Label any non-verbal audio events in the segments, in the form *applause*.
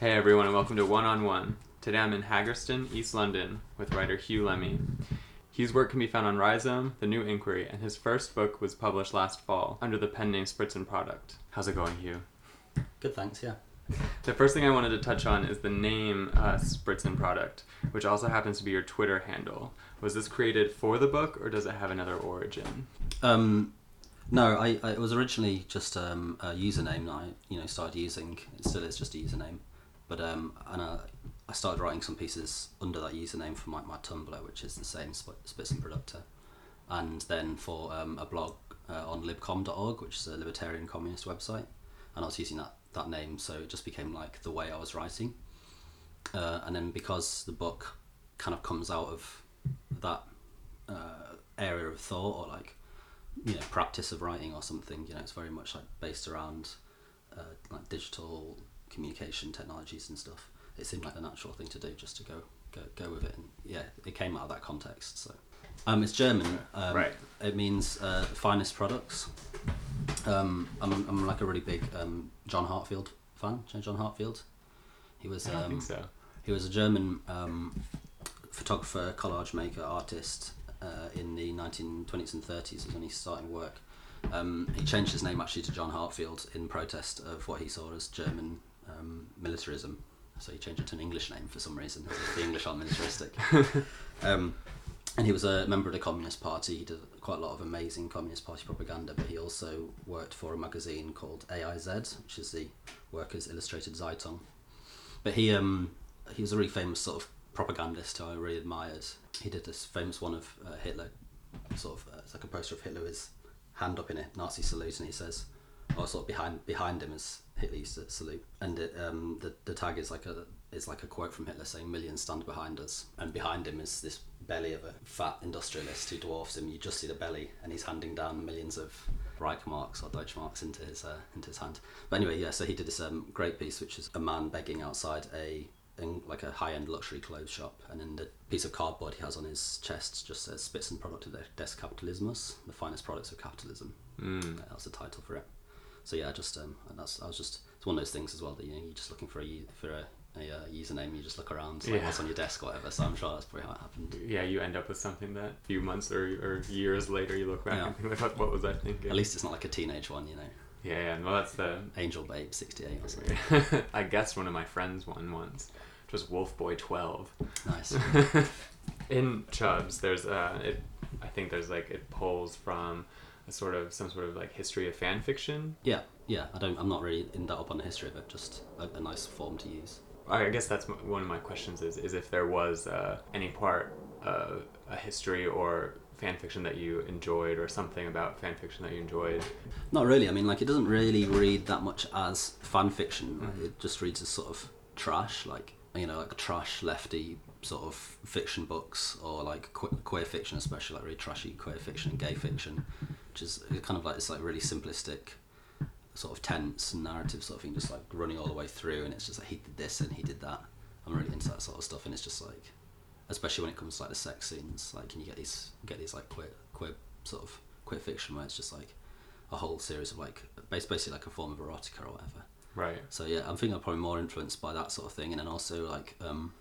Hey everyone, and welcome to One on One. Today I'm in Haggerston, East London, with writer Huw Lemmey. Huw's work can be found on Rhizome, The New Inquiry, and his first book was published last fall under the pen name Spitzenprodukt. How's it going, Huw? Good, thanks. Yeah. The first thing I wanted to touch on is the name uh, Spitzenprodukt, which also happens to be your Twitter handle. Was this created for the book, or does it have another origin? Um, no, I, I it was originally just um, a username that I you know started using. It still is just a username, but um, and I, I started writing some pieces under that username for my, my Tumblr, which is the same Sp- Spitz and Productor, and then for um, a blog uh, on libcom.org, which is a libertarian communist website, and I was using that that name, so it just became like the way I was writing. Uh, and then because the book kind of comes out of that uh, area of thought or like you know practice of writing or something, you know, it's very much like based around uh, like digital communication technologies and stuff. It seemed like the natural thing to do, just to go go go with it. And yeah, it came out of that context. So um, it's German. Um, Right. It means uh, finest products. Um, I'm, I'm like a really big um, John Heartfield fan. Do you know John Heartfield? He was I don't um, think so. he was a German um, photographer, collage maker, artist uh, in the 1920s and 30s was when he started work. Um, he changed his name actually to John Heartfield in protest of what he saw as German um, militarism. So he changed it to an English name for some reason. The English are militaristic. *laughs* um, and he was a member of the Communist Party. He did quite a lot of amazing Communist Party propaganda, but he also worked for a magazine called AIZ, which is the Workers' Illustrated Zeitung. But he um, he was a really famous sort of propagandist who I really admired. He did this famous one of uh, Hitler, sort of uh, it's like a poster of Hitler with his hand up in a Nazi salute, and he says, or sort of behind behind him is Hitler used to salute, and it, um, the the tag is like a is like a quote from Hitler saying "Millions stand behind us," and behind him is this belly of a fat industrialist who dwarfs him. You just see the belly, and he's handing down millions of Reichmarks or Deutschmarks into his uh, into his hand. But anyway, yeah. So he did this um, great piece, which is a man begging outside a in like a high end luxury clothes shop, and in the piece of cardboard he has on his chest just says "Spitzenprodukte des Kapitalismus," the finest products of capitalism. Mm. That was the title for it. So yeah, just um, and that's I was just it's one of those things as well that you know you're just looking for a for a, a uh, username, you just look around like Yeah. what's on your desk or whatever. So I'm sure that's probably how it happened. Yeah, you end up with something that a few months or, or years later you look back Yeah. and think, like, what, was I thinking? At least it's not like a teenage one, you know, Yeah, yeah, well, that's the. Angel Babe sixty eight or something. *laughs* I guess one of my friends won once. Just Wolf Boy 12. Nice. *laughs* in Chubz, there's uh, it. I think there's like it pulls from a sort of some sort of like history of fan fiction. Yeah, yeah. I don't. I'm not really in that up on the history of it. Just a, a nice form to use. I guess that's one of my questions is is if there was uh, any part of a history or fan fiction that you enjoyed or something about fan fiction that you enjoyed. Not really. I mean, like it doesn't really read that much as fan fiction. Mhm. It just reads as sort of trash, like you know, like trash lefty sort of fiction books or like que- queer fiction, especially like really trashy queer fiction and gay fiction, which is kind of like this like really simplistic sort of tense narrative sort of thing, just like running all the way through, and it's just like he did this and he did that. I'm really into that sort of stuff, and it's just like, especially when it comes to like the sex scenes, like can you get these get these like queer queer sort of queer fiction where it's just like a whole series of like basically like a form of erotica or whatever. Right. So yeah, I'm thinking I'm probably more influenced by that sort of thing, and then also like um,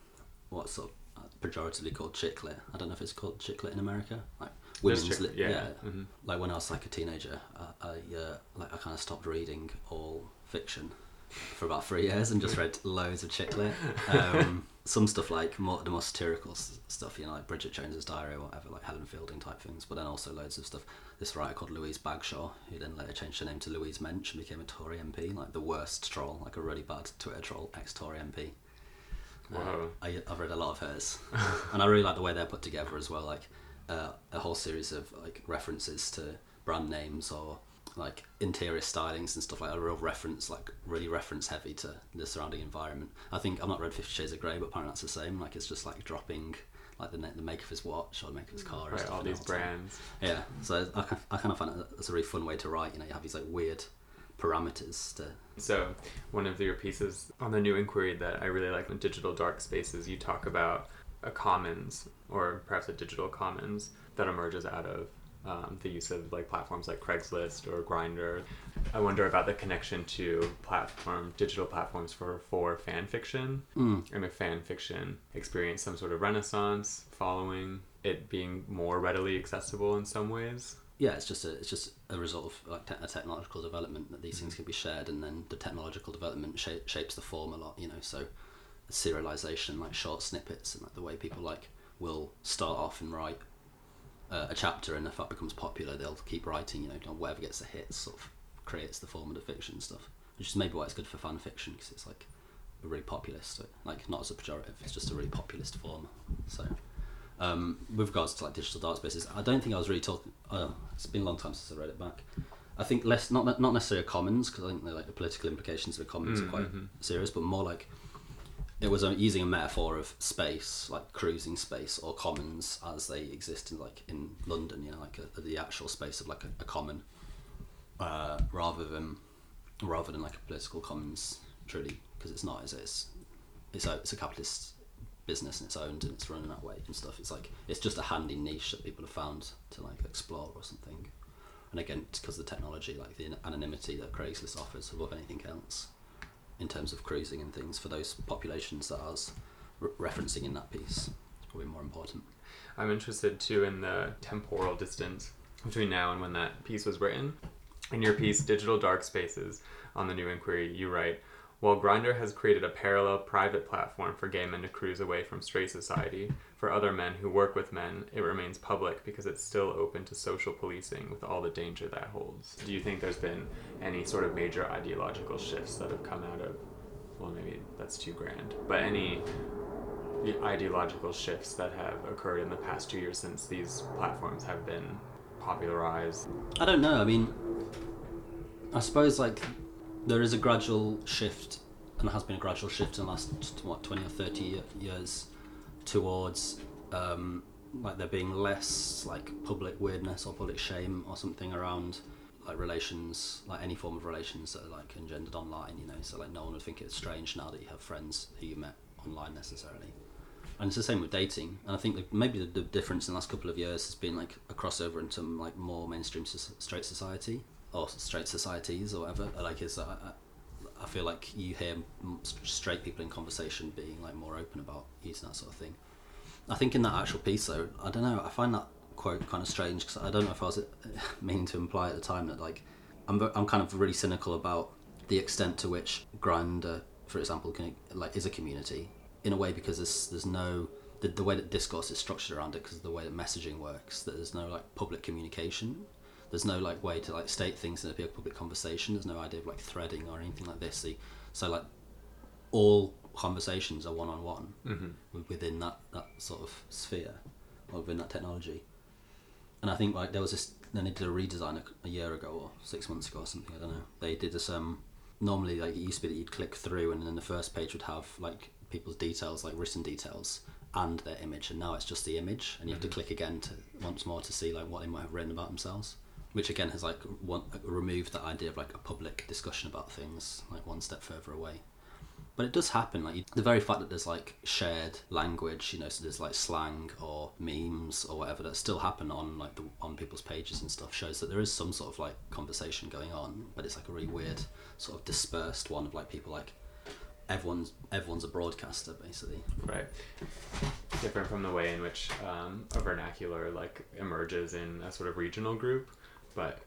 what's sort of uh, pejoratively called chick lit. I don't know if it's called chick lit in America, like women's lit. yeah. Yeah, mhm. like when I was like a teenager, uh, I uh, like I kind of stopped reading all fiction for about three years and just read loads of chick lit. Um, *laughs* some stuff like more the more satirical s- stuff, you know, like Bridget Jones's Diary or whatever, like Helen Fielding type things. But then also loads of stuff. This writer called Louise Bagshawe, who then later changed her name to Louise Mensch and became a Tory MP, like the worst troll, like a really bad Twitter troll, ex-Tory MP. Uh, I, I've read a lot of hers, *laughs* and I really like the way they're put together as well. Like uh, a whole series of like references to brand names or like interior stylings and stuff like that. A real reference, like really reference heavy to the surrounding environment. I think I've not read Fifty Shades of Grey, but apparently that's the same. Like it's just like dropping like the, the make of his watch or the make of his car. Right. All these the time. brands. Yeah, so I, I kind of find it that's a really fun way to write. You know, you have these like weird parameters to So, one of your pieces on the new inquiry that I really like in digital dark spaces, you talk about a commons or perhaps a digital commons that emerges out of um, the use of like platforms like Craigslist or Grindr. I wonder about the connection to platform digital platforms for for fan fiction Mm. and if fan fiction experienced some sort of renaissance following it being more readily accessible in some ways. Yeah, it's just a it's just a result of like te- a technological development that these things can be shared, and then the technological development sha- shapes the form a lot. You know, so serialization, like short snippets, and like the way people like will start off and write uh, a chapter, and if that becomes popular, they'll keep writing. You know, whatever gets the hits sort of creates the form of the fiction stuff, which is maybe why it's good for fan fiction because it's like a really populist, like not as a pejorative, it's just a really populist form. So. Um, with regards to like digital dark spaces, I don't think I was really talking. Uh, it's been a long time since I read it back. I think less not not necessarily a commons because I think the, like the political implications of a commons are quite Mhm. serious, but more like it was uh, using a metaphor of space, like cruising space or commons as they exist in like in London, you know, like a, the actual space of like a, a common, uh, rather than rather than like a political commons, truly, because it's not. It? It's it's a, it's a capitalist business and it's owned and it's running that way and stuff. It's like it's just a handy niche that people have found to like explore or something. And again, because the technology, like the anonymity that Craigslist offers above anything else, in terms of cruising and things for those populations that I was re- referencing in that piece, is probably more important. I'm interested too in the temporal distance between now and when that piece was written. In your piece, Digital Dark Spaces, on the New Inquiry, you write While Grindr has created a parallel private platform for gay men to cruise away from straight society, for other men who work with men, it remains public because it's still open to social policing with all the danger that holds. Do you think there's been any sort of major ideological shifts that have come out of, well, maybe that's too grand, but any ideological shifts that have occurred in the past two years since these platforms have been popularized. I don't know. I mean, I suppose like there is a gradual shift, and there has been a gradual shift in the last what twenty or thirty years towards um, like there being less like public weirdness or public shame or something around like relations, like any form of relations that are like engendered online. You know, so like no one would think it's strange now that you have friends who you met online necessarily. And it's the same with dating. And I think maybe the, the difference in the last couple of years has been like a crossover into like more mainstream s- straight society or straight societies or whatever. Like, is I, I- I feel like you hear straight people in conversation being like more open about using that sort of thing. I think in that actual piece though, I don't know. I find that quote kind of strange because I don't know if I was uh, *laughs* meaning to imply at the time that like I'm I'm kind of really cynical about the extent to which Grindr, for example, can like is a community in a way because there's there's no the, the way that discourse is structured around it because of the way that messaging works that there's no like public communication there's no like way to like state things in a big public conversation. There's no idea of like threading or anything like this. So, so like all conversations are one-on-one Mm-hmm. within that, that sort of sphere or within that technology. And I think like there was this then they did a redesign a, a year ago or six months ago or something I don't know. They did this um normally like it used to be that you'd click through and then the first page would have like people's details like written details and their image. And now it's just the image and you have to Mhm. click again to once more to see like what they might have written about themselves which again has like one, removed that idea of like a public discussion about things like one step further away. But it does happen like the very fact that there's like shared language you know so there's like slang or memes or whatever that still happen on like the on people's pages and stuff shows that there is some sort of like conversation going on but it's like a really weird sort of dispersed one of like people like everyone's everyone's a broadcaster basically. Right. Different from the way in which um, a vernacular like emerges in a sort of regional group, but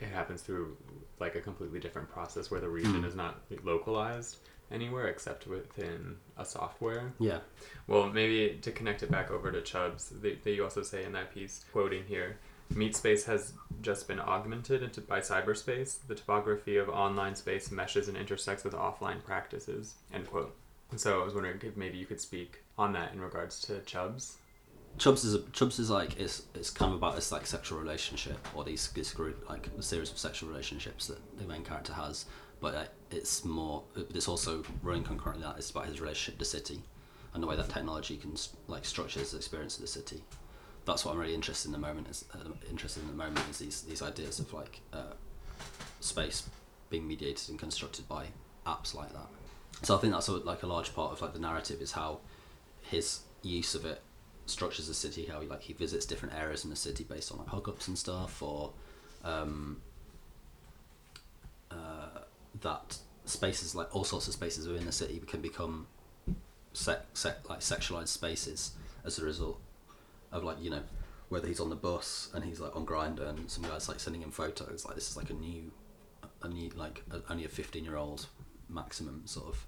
it happens through like a completely different process where the region Mm. is not localized anywhere except within a software. yeah Well, maybe to connect it back over to Chubz, they, they you also say in that piece, quoting here, Meat space has just been augmented into, by cyberspace. The topography of online space meshes and intersects with offline practices. End quote. And so I was wondering if maybe you could speak on that in regards to Chubz. Chubz is Chubz is like it's it's kind of about this like sexual relationship or these this group like a series of sexual relationships that the main character has, but uh, it's more it's also running concurrently that it's about his relationship to the city, and the way that technology can like structure his experience of the city. That's what I'm really interested in the moment is uh, interested in the moment is these these ideas of like uh, space being mediated and constructed by apps like that. So I think that's a, like a large part of like the narrative is how his use of it structures the city, how he like he visits different areas in the city based on like hookups and stuff, or um, uh, that spaces like all sorts of spaces within the city can become sec, sec, like sexualized spaces as a result of like you know whether he's on the bus and he's like on Grindr and some guys like sending him photos like this is like a new a new like a, only a 15 year old maximum sort of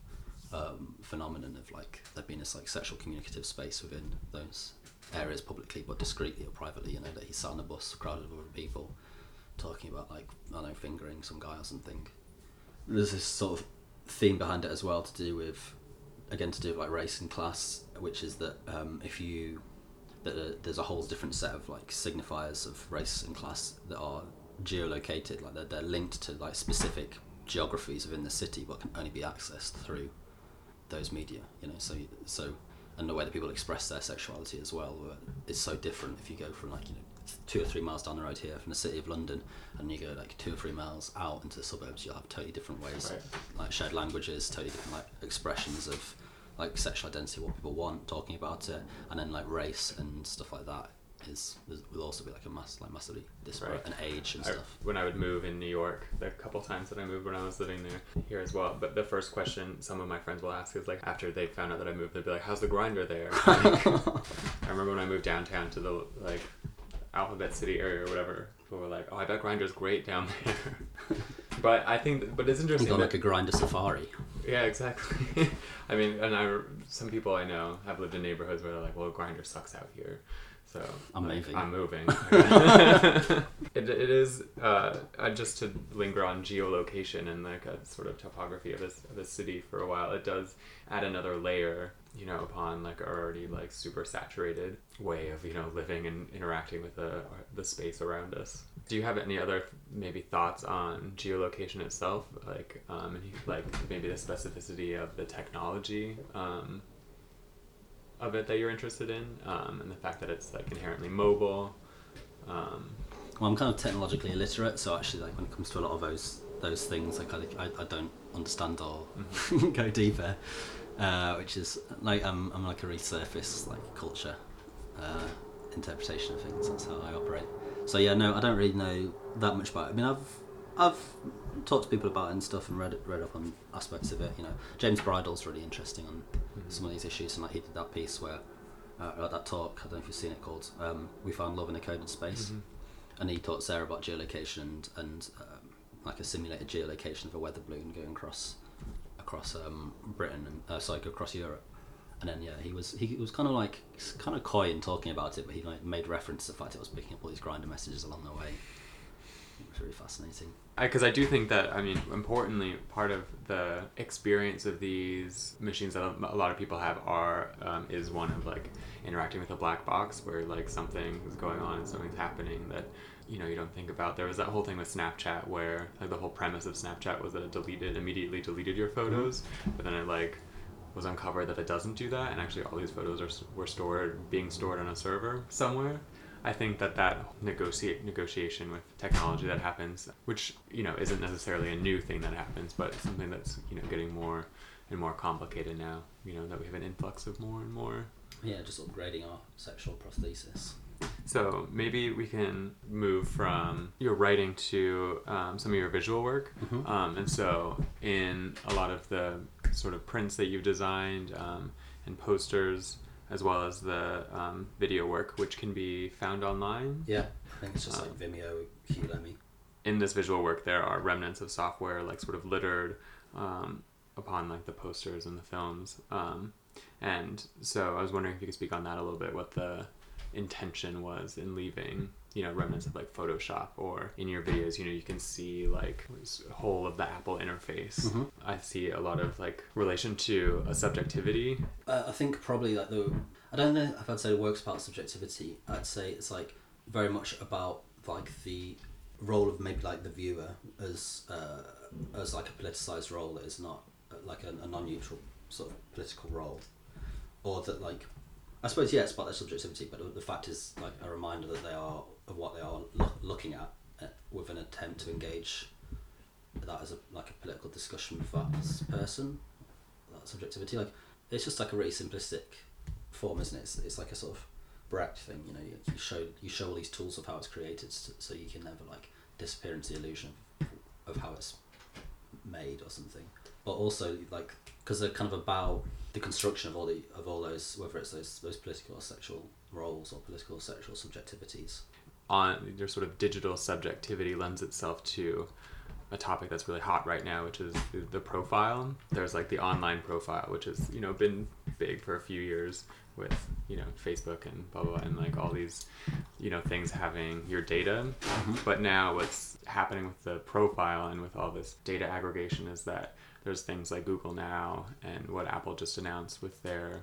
um, phenomenon of like there being this like sexual communicative space within those areas publicly but discreetly or privately you know that he's sat on a bus crowded with other people talking about like I don't know fingering some guy or something. There's this sort of theme behind it as well to do with again to do with like race and class which is that um, if you that uh, there's a whole different set of like signifiers of race and class that are geolocated like they're, they're linked to like specific geographies within the city but can only be accessed through those media you know so so and the way that people express their sexuality as well uh, is so different if you go from like you know two or three miles down the road here from the city of London and you go like two or three miles out into the suburbs you'll have totally different ways Right. like shared languages totally different like expressions of like sexual identity what people want talking about it and then like race and stuff like that is, will also be like a must like massively disparate Right. and age and I, stuff when I would move in New York, the couple times that I moved when I was living there, here as well. But the first question some of my friends will ask is like, after they found out that I moved, they'd be like, "How's the Grindr there?" *laughs* Like, I remember when I moved downtown to the like Alphabet City area or whatever. People were like, "Oh, I bet Grindr's great down there." *laughs* but I think, but it's interesting. got that- like a Grindr safari yeah, exactly. *laughs* I mean, and I some people I know have lived in neighborhoods where they're like, "Well, Grindr sucks out here." So I'm like, moving. I'm moving. *laughs* *laughs* it, it is uh, uh, just to linger on geolocation and like a sort of topography of this of a city for a while. It does add another layer, you know, upon like our already like super saturated way of you know living and interacting with the the space around us. Do you have any other maybe thoughts on geolocation itself, like um, like maybe the specificity of the technology? Um, of it that you're interested in, um, and the fact that it's like inherently mobile. Um, well I'm kind of technologically illiterate so actually like when it comes to a lot of those those things like I, I, I don't understand or *laughs* go deeper uh, which is like I'm, I'm like a resurface like culture uh, interpretation of things. That's how I operate. So yeah no I don't really know that much about it. I mean I've I've talked to people about it and stuff and read read up on aspects of it you know James Bridle's really interesting on some of these issues and like he did that piece where uh, or that talk I don't know if you've seen it called um, we found love in a coded space Mhm. and he taught there about geolocation and, and um, like a simulated geolocation of a weather balloon going across across um, Britain and uh, sorry across Europe. And then yeah, he was he was kind of like kind of coy in talking about it, but he like made reference to the fact it was picking up all these Grindr messages along the way. Was really fascinating. because I, do think that I mean, importantly, part of the experience of these machines that a lot of people have are um, is one of like interacting with a black box where like something is going on and something's happening that you know you don't think about. There was that whole thing with Snapchat where like the whole premise of Snapchat was that it deleted immediately deleted your photos, but then it like was uncovered that it doesn't do that, and actually all these photos are were stored being stored on a server somewhere. I think that that negotiate negotiation with technology that happens, which you know isn't necessarily a new thing that happens, but something that's you know getting more and more complicated now. You know that we have an influx of more and more. Yeah, just upgrading our sexual prosthesis. So maybe we can move from your writing to um, some of your visual work. Mhm. Um, and so, in a lot of the sort of prints that you've designed um, and posters, as well as the um, video work, which can be found online. Yeah, I think it's just Um, like Vimeo, Lemmey. In this visual work, there are remnants of software, like sort of littered um, upon like the posters and the films. Um, and so, I was wondering if you could speak on that a little bit. What the intention was in leaving you know remnants of like photoshop or in your videos you know you can see like this whole of the apple interface Mhm. i see a lot of like relation to a subjectivity Uh, I think probably like the I don't know if I'd say the work's about subjectivity. I'd say it's like very much about like the role of maybe like the viewer as uh, as like a politicized role that is not uh, like a, a non-neutral sort of political role, or that like I suppose yeah, it's about their subjectivity, but the fact is like a reminder that they are of what they are loo- looking at uh, with an attempt to engage that as a like a political discussion with that person, that subjectivity. Like it's just like a really simplistic form, isn't it? It's, it's like a sort of Brecht thing. You know, you, you show you show all these tools of how it's created, so, so you can never like disappear into the illusion of how it's made or something. But also like because they're kind of about the construction of all the of all those whether it's those those political or sexual roles or political or sexual subjectivities. On your sort of digital subjectivity lends itself to a topic that's really hot right now, which is the, profile. There's like the online profile, which has you know been big for a few years with you know Facebook and blah blah, blah and like all these you know things having your data. Mm-hmm. But now what's happening with the profile and with all this data aggregation is that there's things like Google Now and what Apple just announced with their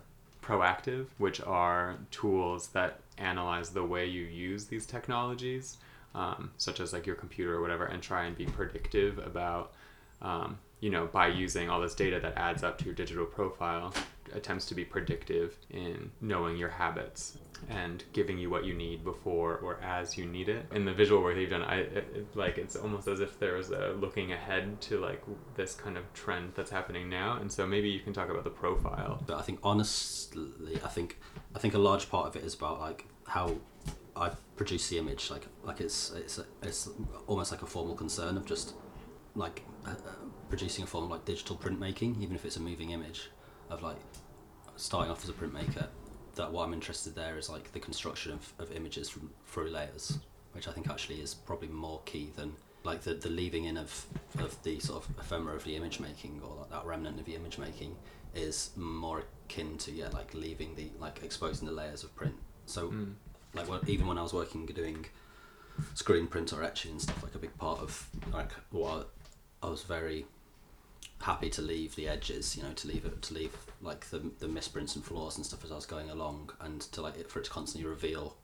proactive, which are tools that analyze the way you use these technologies, um, such as like your computer or whatever, and try and be predictive about, um, you know, by using all this data that adds up to your digital profile, attempts to be predictive in knowing your habits and giving you what you need before or as you need it. In the visual work that you've done, I it, like it's almost as if there was a looking ahead to like this kind of trend that's happening now, and so maybe you can talk about the profile. But I think honestly, I think I think a large part of it is about like how I produce the image. Like like it's it's it's almost like a formal concern of just like uh, producing a form of like digital printmaking, even if it's a moving image, of like starting off as a printmaker. That what I'm interested there is like the construction of, of images from through layers, which I think actually is probably more key than like the, the leaving in of, of the sort of ephemera of the image making or like that remnant of the image making is more akin to yeah like leaving the like exposing the layers of print. So Mm. like even when I was working doing screen print or etching and stuff, like a big part of like what I was very happy to leave the edges, you know, to leave it to leave like the the misprints and flaws and stuff as I was going along, and to like it, for it to constantly reveal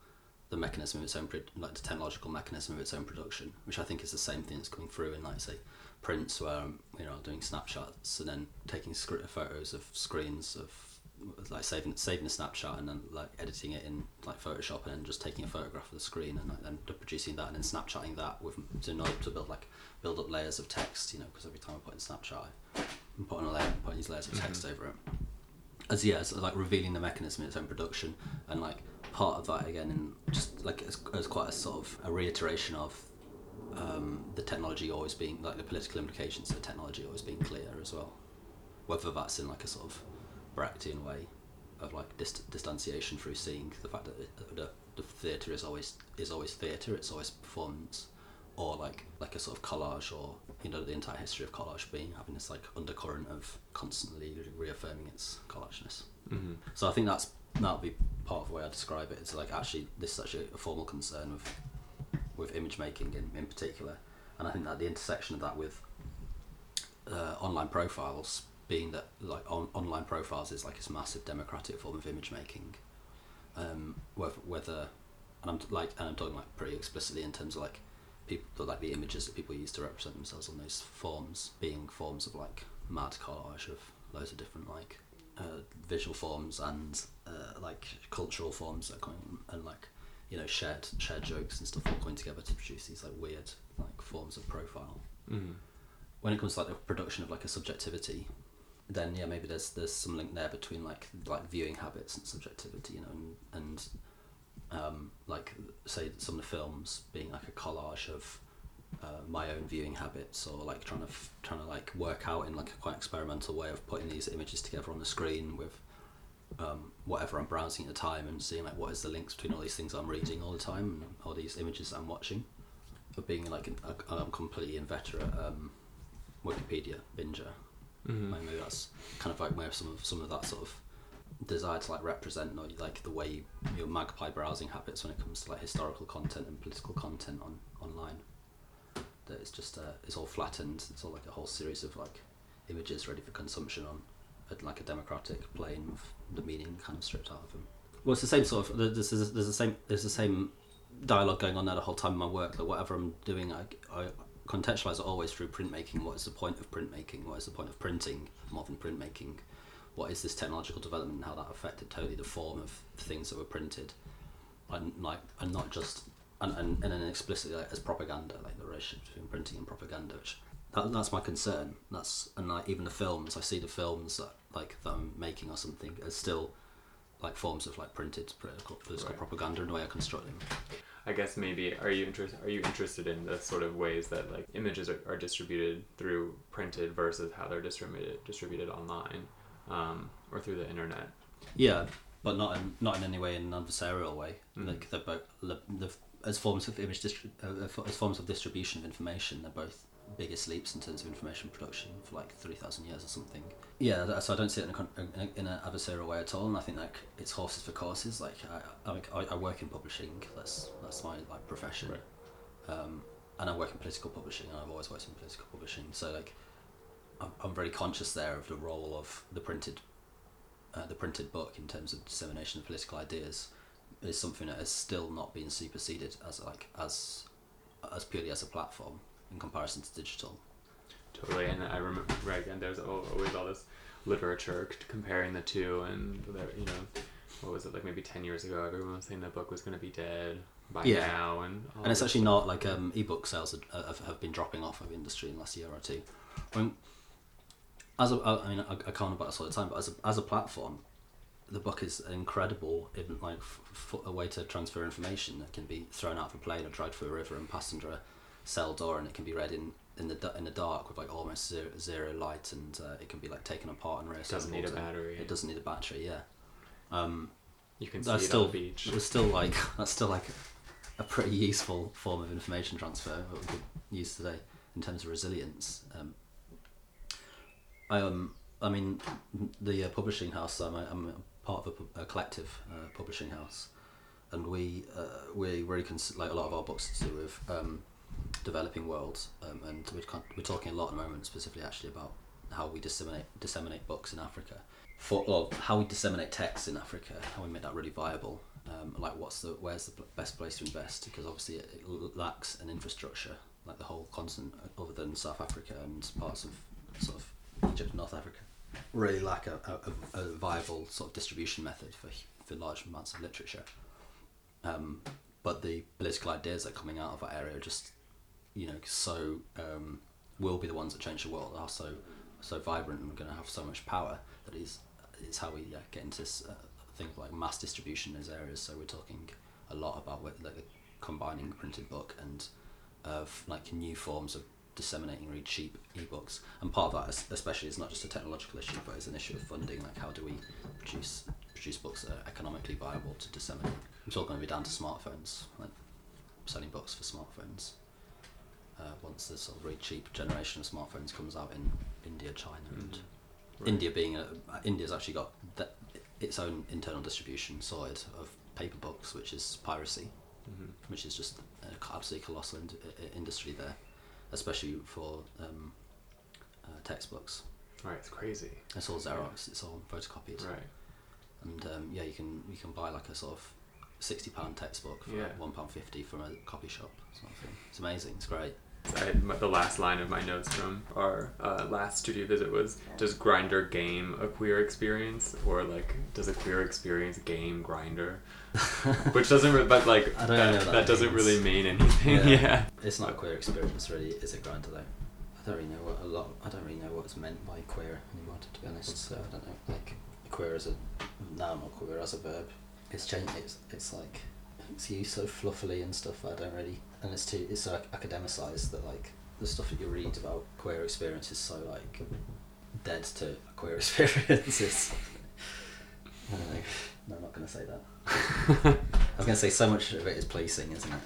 the mechanism of its own, like the technological mechanism of its own production, which I think is the same thing that's coming through in like say prints where I'm you know doing snapshots and then taking photos of screens of like saving saving a snapshot and then like editing it in like Photoshop and then just taking a photograph of the screen and like, then producing that and then snapshotting that with to know to build like build up layers of text you know because every time I put in snapshot I'm putting a layer putting these layers of text over it. As yeah as like revealing the mechanism in its own production and like part of that again and just like as, as quite a sort of a reiteration of um, the technology always being like the political implications of the technology always being clear as well. Whether that's in like a sort of Brechtian way of like dist- distanciation through seeing the fact that it, the, the theatre is always is always theatre it's always performance or like like a sort of collage or you know the entire history of collage being having this like undercurrent of constantly reaffirming its collageness hmm so I think that's that'll be part of the way I describe it. It's like actually this is actually a formal concern with with image making in, in particular, and I think that the intersection of that with uh, online profiles being that like on, online profiles is like this massive democratic form of image making, um, whether whether and I'm like and I'm talking like pretty explicitly in terms of like people like the images that people use to represent themselves on those forms being forms of like mad collage of loads of different like uh, visual forms and uh, like cultural forms that are coming and like you know shared shared jokes and stuff all coming together to produce these like weird like forms of profile. hmm When it comes to like the production of like a subjectivity, then yeah maybe there's there's some link there between like like viewing habits and subjectivity, you know, and and um, like say some of the films being like a collage of uh, my own viewing habits or like trying to f- trying to like work out in like a quite experimental way of putting these images together on the screen with um, whatever I'm browsing at the time and seeing like what is the links between all these things I'm reading all the time and all these images I'm watching. Of being like an, a, completely inveterate um, Wikipedia binger hmm like maybe that's kind of like where some of some of that sort of desire to like represent or like the way you, your magpie browsing habits when it comes to like historical content and political content on online. That it's just uh, it's all flattened. It's all like a whole series of like images ready for consumption on a, like a democratic plane with the meaning kind of stripped out of them. Well it's the same sort of there's, there's, there's the same there's the same dialogue going on there the whole time in my work that whatever I'm doing I, I contextualize it always through printmaking. What is the point of printmaking? What is the point of printing more than printmaking? What is this technological development and how that affected totally the form of things that were printed, and like and not just and and, and then explicitly like, as propaganda, like the relationship between printing and propaganda. Which that, that's my concern. That's and like even the films, I see the films that like that I'm making or something as still like forms of like printed political, political Right. propaganda and the way I construct them. I guess maybe are you interested are you interested in the sort of ways that like images are, are distributed through printed versus how they're distributed distributed online um, or through the internet? Yeah, but not in not in any way in an adversarial way. Mhm. Like they're both the, the, as forms of image distri- uh, as forms of distribution of information. They're both biggest leaps in terms of information production for like three thousand years or something. Yeah, so I don't see it in a, in, a, in an adversarial way at all, and I think like it's horses for courses. Like I, I, I- I work in publishing. That's that's my like profession. Right. Um, and I work in political publishing, and I've always worked in political publishing. So like, I'm, I'm very conscious there of the role of the printed, uh, the printed book in terms of dissemination of political ideas, is something that has still not been superseded as like as as purely as a platform in comparison to digital. Totally, and I remember right, and there's always all this literature comparing the two, and there, you know, what was it like maybe ten years ago? Everyone was saying the book was going to be dead by Yeah. now, and and it's actually stuff. not like um, ebook sales have, have been dropping off of the industry in the last year or two. I mean, as a, I mean, I, I comment about this all the time, but as a, as a platform, the book is incredible in like f- f- a way to transfer information that can be thrown out of a plane or dragged through a river and a cell door, and it can be read in in the in the dark with like almost zero, zero light, and uh, it can be like taken apart and It doesn't need a battery. It doesn't need a battery, yeah. Um, You can see still beach. *laughs* it's still like *laughs* that's still like a pretty useful form of information transfer that we could use today in terms of resilience. Um, I um I mean the uh, publishing house I'm a, I'm a part of a, a collective uh, publishing house, and we uh, we really cons- like a lot of our books to do with um, developing worlds, um, and we're we're talking a lot at the moment specifically actually about how we disseminate disseminate books in Africa for well, how we disseminate texts in Africa, how we make that really viable. Um, like, what's the where's the best place to invest? Because obviously it, it lacks an infrastructure, like the whole continent, uh, other than South Africa and parts of sort of Egypt and North Africa, really lack a, a, a viable sort of distribution method for for large amounts of literature. Um, but the political ideas that are coming out of that area are just, you know, so um, will be the ones that change the world. Are so so vibrant and going to have so much power that is is how we yeah, get into uh, thing like mass distribution in those areas. So we're talking a lot about what, like combining printed book and of like new forms of disseminating really cheap ebooks. And part of that, especially, is not just a technological issue, but it's an issue of funding. Like how do we produce produce books that are economically viable to disseminate? It's all going to be down to smartphones, like selling books for smartphones. Uh, once the sort of really cheap generation of smartphones comes out in India, China, and Mhm. Right. India being a uh, India's actually got th- its own internal distribution side of paper books, which is piracy, Mhm. which is just an absolutely colossal ind- i- industry there, especially for um, uh, textbooks. Right, it's crazy. It's all Xerox. It's all photocopied, Right. and um, yeah, you can you can buy like a sort of sixty pound textbook for Yeah. one pound fifty from a copy shop. Sort of thing. It's amazing. It's great. I, the last line of my notes from our uh, last studio visit was Does Grindr game a queer experience? Or, like, does a queer experience game Grindr? *laughs* Which doesn't, re- but, like, that, that, that doesn't really mean anything. Yeah. Yeah. It's not a queer experience, really. Is it Grindr though? I don't really know what a lot. I don't really know what's meant by queer anymore, to be honest. So I don't know. Like queer as a noun or queer as a verb. It's changed. It's it's like it's used so fluffily and stuff. I don't really, and it's too it's so academicized that like the stuff that you read about queer experience is so like dead to queer *laughs* experiences. I don't know. No, I'm not going to say that. *laughs* I was going to say so much of it is policing, isn't it?